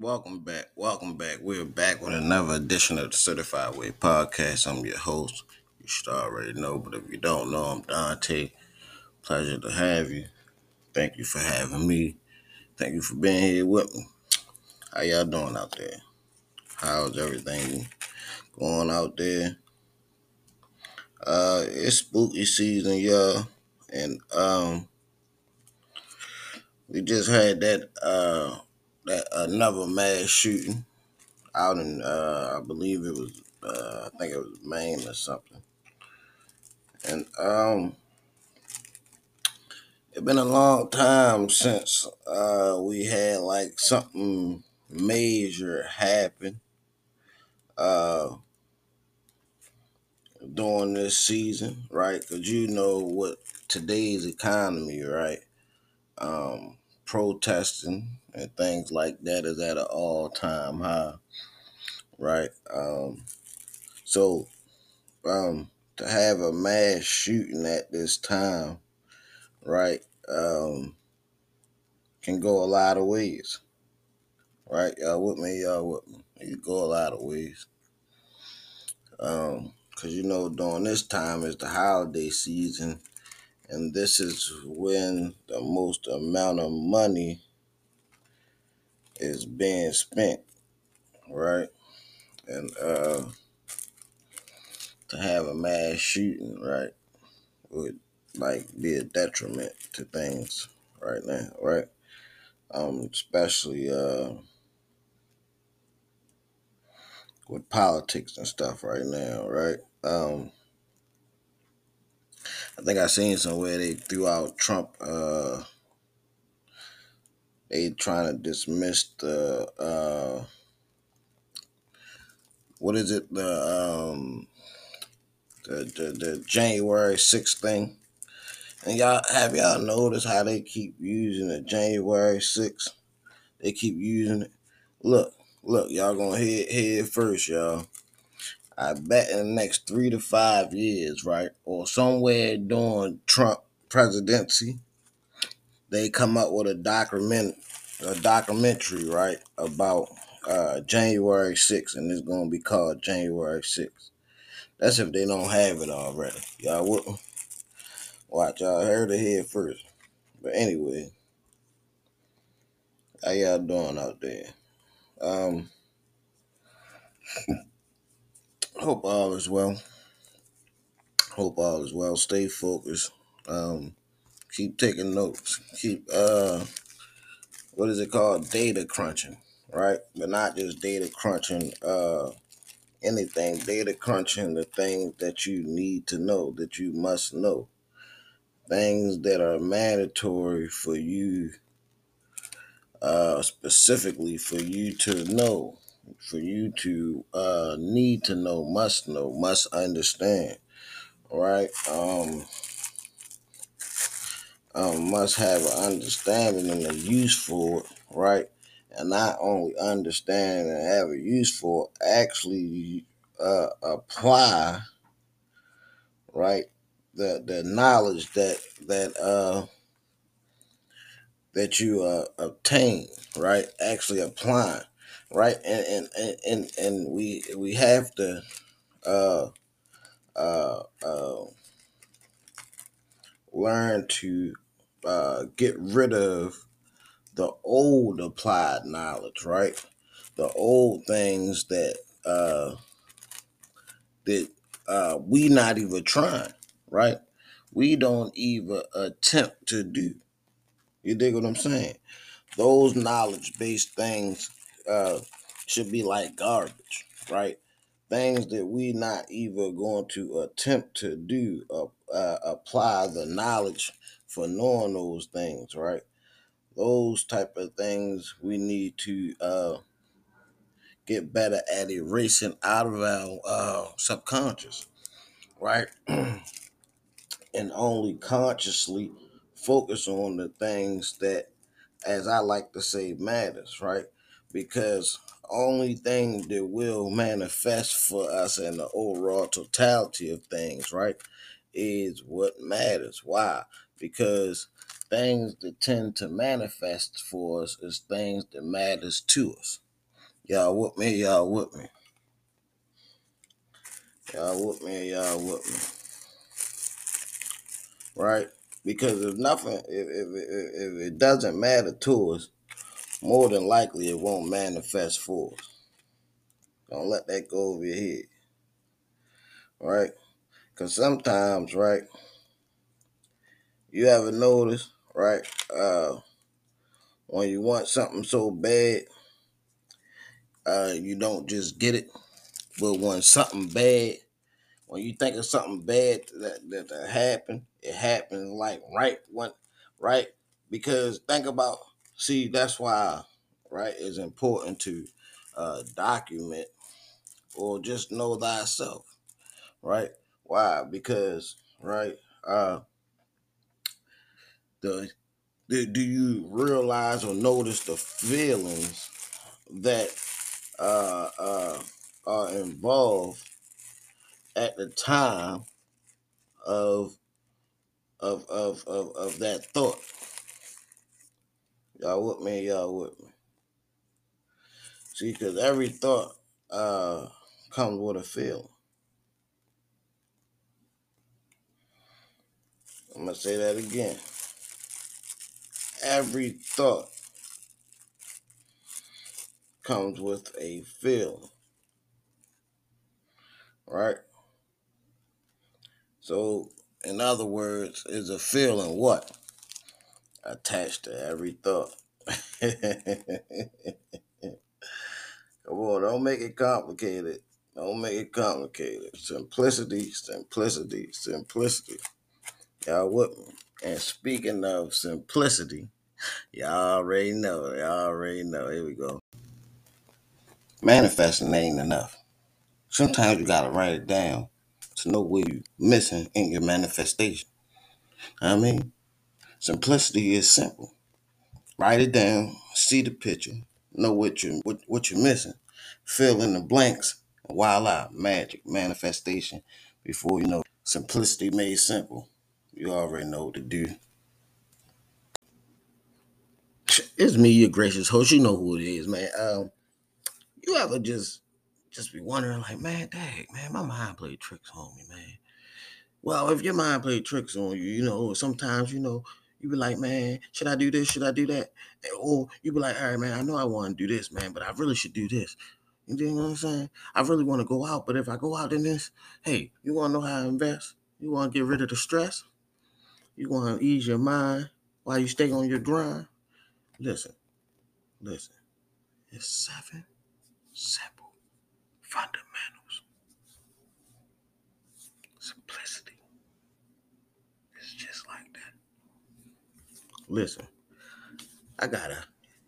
Welcome back. Welcome back. We're back with another edition of the Certified Way Podcast. I'm your host. You should already know, but if you don't know, I'm Dante. Pleasure to have you. Thank you for having me. Thank you for being here with me. How y'all doing out there? How's everything going out there? Uh, it's spooky season, y'all, and um, we just had that uh that another mass shooting out in uh I believe it was uh I think it was Maine or something. And um it's been a long time since uh we had like something major happen uh during this season, right? Cuz you know what today's economy, right? Um protesting and things like that is at an all-time high, right? Um so um to have a mass shooting at this time, right, um, can go a lot of ways. Right? Y'all with me, y'all with me. Can go a lot of ways. Um, cause you know during this time is the holiday season and this is when the most amount of money is being spent, right? And uh to have a mass shooting, right, would like be a detriment to things right now, right? Um, especially uh with politics and stuff right now, right? Um I think I seen somewhere they threw out Trump uh they trying to dismiss the uh what is it, the um the the, the January 6th thing. And y'all have y'all noticed how they keep using the January 6th? They keep using it. Look, look, y'all gonna hear it first, y'all. I bet in the next three to five years, right, or somewhere during Trump presidency, they come up with a document, a documentary, right, about uh, January 6th, and it's gonna be called January 6th. That's if they don't have it already. Y'all me? Watch, y'all heard it here first. But anyway, how y'all doing out there? Um, hope all is well. Hope all is well. Stay focused. Um, keep taking notes. Keep uh, what is it called? Data crunching, right? But not just data crunching. Uh, anything. Data crunching the things that you need to know, that you must know. Things that are mandatory for you, uh, specifically for you to know, for you to uh, need to know, must know, must understand, right? Um, um, must have an understanding and a use for it, right? And not only understand and have a use for it, actually uh, apply, right? The the knowledge that that uh that you uh obtain, right? Actually applying, right? And and and and, we we have to uh uh uh learn to uh get rid of the old applied knowledge, right? The old things that uh that uh we not even trying, right? We don't even attempt to do. You dig what I'm saying? Those knowledge based things uh should be like garbage, right? Things that we not even going to attempt to do, uh, uh, apply the knowledge for knowing those things, right? those type of things we need to uh, get better at erasing out of our uh, subconscious, right? and only consciously focus on the things that, as I like to say, matters, right? Because only thing that will manifest for us in the overall totality of things, right, is what matters. Why? Because things that tend to manifest for us is things that matters to us Y'all with me? Y'all with me? Y'all with me? Y'all with me? Right? Because if nothing, if, if, if, if it doesn't matter to us, more than likely it won't manifest for us. Don't let that go over your head. Right? Because sometimes, right, you ever notice, right, uh, when you want something so bad, uh, you don't just get it. But when something bad, when you think of something bad that, that, that happened, it happens like right when, right? Because think about, see, that's why, right, it's important to uh, document or just know thyself, right? Why? Because, right, uh, the do, do you realize or notice the feelings that uh, uh, are involved at the time of of of of, of that thought? Y'all with me? Y'all with me? See, because every thought uh, comes with a feeling. I'm gonna say that again. Every thought comes with a feeling, right? So, in other words, is a feeling what attached to every thought. Come on, don't make it complicated. Don't make it complicated. Simplicity, simplicity, simplicity. Y'all with me? And speaking of simplicity, y'all already know. Y'all already know. Here we go. Manifesting ain't enough. Sometimes you gotta write it down to know where you missing in your manifestation. I mean, simplicity is simple. Write it down, see the picture, know what you what, what you're missing, fill in the blanks, and voila, magic, manifestation. Before you know, simplicity made simple. You already know what to do. It's me, your gracious host. You know who it is, man. Um, you ever just just be wondering, like, man, dang, man, my mind played tricks on me, man. Well, if your mind played tricks on you, you know, sometimes, you know, you be like, man, should I do this? Should I do that? Or you be like, all right, man, I know I want to do this, man, but I really should do this. You know what I'm saying? I really want to go out, but if I go out in this, hey, you want to know how to invest? You want to get rid of the stress? You want to ease your mind while you stay on your grind? Listen, listen. It's seven simple fundamentals. Simplicity. It's just like that. Listen, I got a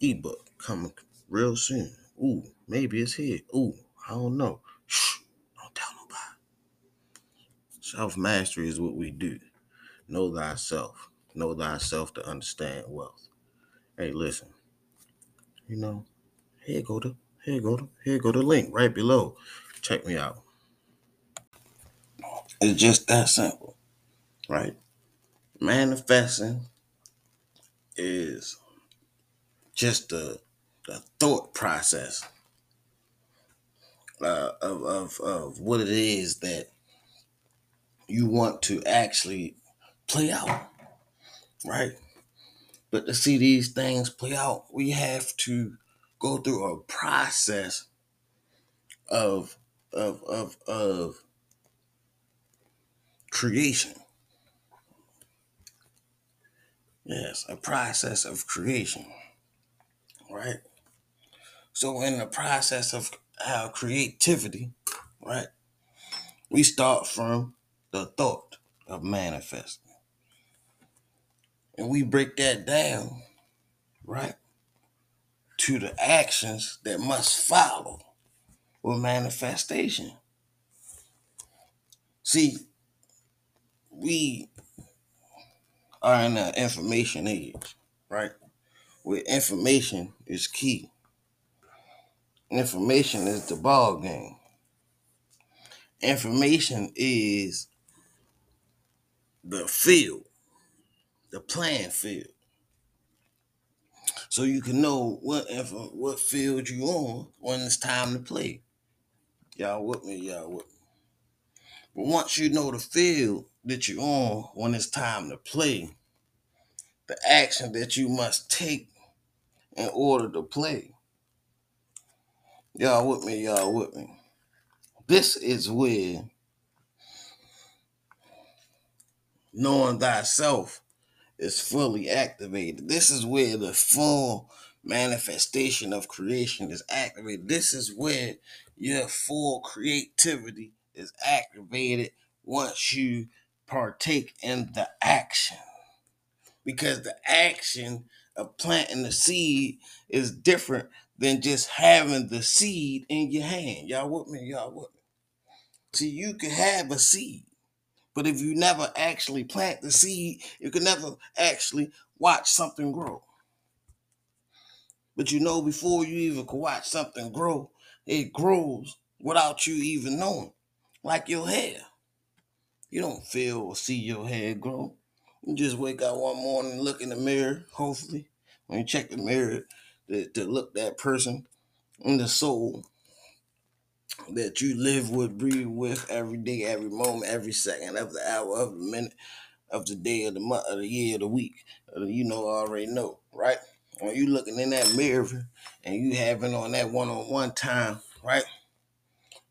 ebook coming real soon. Ooh, maybe it's here. Ooh, I don't know. Shh, don't tell nobody. Self mastery is what we do. Know thyself. Know thyself to understand wealth. Hey, listen. You know, here go to here go to here go the link right below. Check me out. It's just that simple, right? Manifesting is just the the thought process uh, of, of of what it is that you want to actually play out, right? But to see these things play out, we have to go through a process of of of of creation. Yes, a process of creation, right? So in the process of our creativity, right, we start from the thought of manifesting, and we break that down, right, to the actions that must follow with manifestation. See, we are in an information age, right? Where information is key. Information is the ball game. Information is the field, the playing field. so you can know what what field you on when it's time to play. Y'all with me? Y'all with me? But once you know the field that you're on when it's time to play, the action that you must take in order to play. Y'all with me? Y'all with me? This is where knowing thyself is fully activated. This is where the full manifestation of creation is activated. This is where your full creativity is activated once you partake in the action. Because the action of planting the seed is different than just having the seed in your hand. Y'all with me? Y'all with me? See, you can have a seed but if you never actually plant the seed, you can never actually watch something grow. But you know, before you even can watch something grow, it grows without you even knowing. Like your hair. You don't feel or see your hair grow. You just wake up one morning, look in the mirror, hopefully, when you check the mirror to, to look that person in the soul that you live with, breathe with every day, every moment, every second of the hour, of the minute, of the day, of the month, of the year, of the week. Uh, you know, already know, right? When you looking in that mirror and you having on that one-on-one time, right?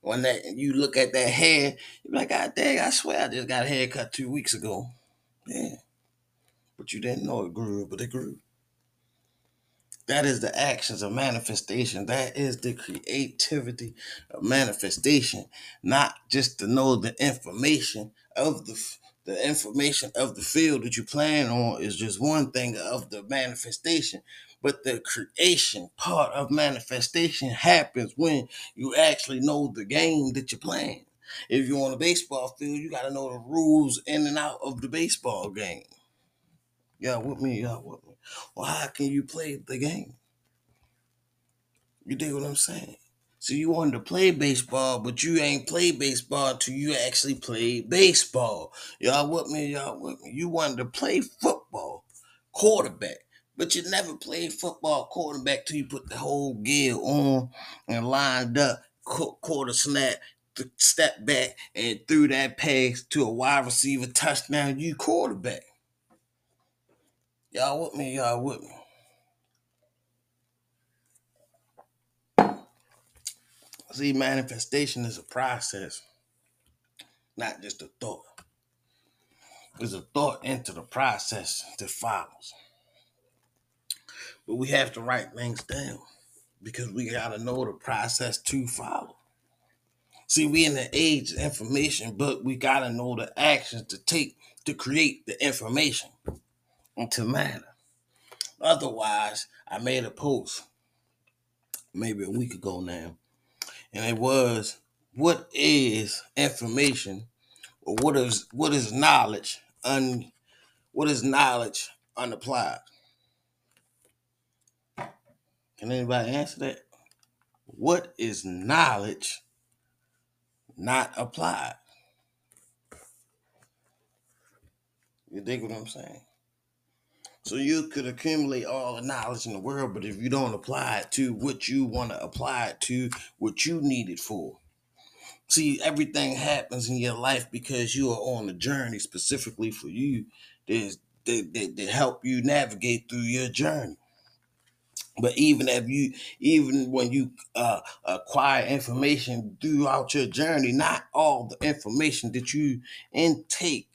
When that you look at that hair, you be like, God dang, I swear I just got a haircut two weeks ago. Yeah. But you didn't know it grew, but it grew. That is the actions of manifestation. That is the creativity of manifestation, not just to know the information of the the information of the field that you plan on is just one thing of the manifestation. But the creation part of manifestation happens when you actually know the game that you're playing. If you're on a baseball field, you got to know the rules in and out of the baseball game. Y'all with me? Y'all with me? Well, how can you play the game? You dig what I'm saying? So you wanted to play baseball, but you ain't played baseball until you actually played baseball. Y'all with me? Y'all with me? You wanted to play football, quarterback, but you never played football quarterback till you put the whole gear on and lined up, quarter snap, step back, and threw that pass to a wide receiver touchdown. You quarterback. Y'all with me? Y'all with me? See, manifestation is a process, not just a thought. There's a thought into the process that follows. But we have to write things down because we got to know the process to follow. See, we in the age of information, but we got to know the actions to take to create the information into matter. Otherwise, I made a post maybe a week ago now and it was what is information? Or what is what is knowledge un what is knowledge unapplied? Can anybody answer that? What is knowledge not applied? You think what i'm saying so you could accumulate all the knowledge in the world, but if you don't apply it to what you want to apply it to, what you need it for. See, everything happens in your life because you are on a journey specifically for you that, that, that help you navigate through your journey. But even if you, even when you uh, acquire information throughout your journey, not all the information that you intake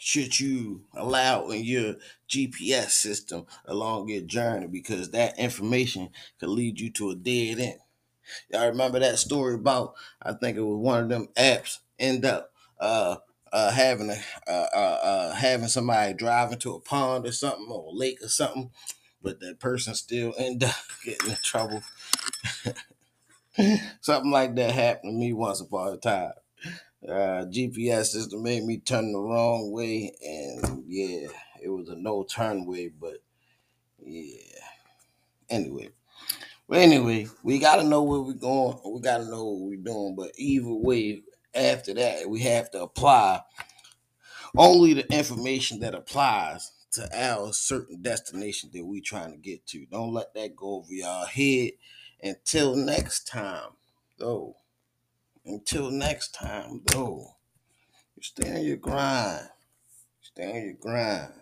should you allow in your GPS system along your journey because that information could lead you to a dead end. Y'all remember that story about I think it was one of them apps end up uh uh having a uh, uh, uh having somebody driving to a pond or something or a lake or something, but that person still end up getting in trouble. something like that happened to me once upon a time uh, GPS system made me turn the wrong way, and yeah, it was a no turn way, but yeah. Anyway, but anyway, we gotta know where we're going. We gotta know what we're doing. But either way, after that, we have to apply only the information that applies to our certain destination that we're trying to get to. Don't let that go over y'all head. Until next time, though. Until next time, though. You stay on your grind. Stay on your grind.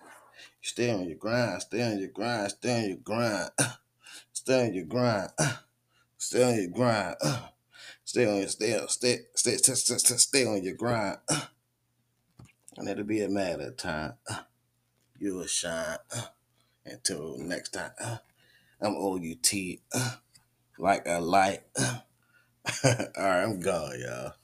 Stay on your grind. Stay on your grind. Stay on your grind. Stay on your grind. Stay on your grind. Stay on your stay stay stay stay, stay, stay on your grind. And it'll be a matter of time. You'll shine. Until next time. I'm OUT like a light. All right, I'm gone, y'all.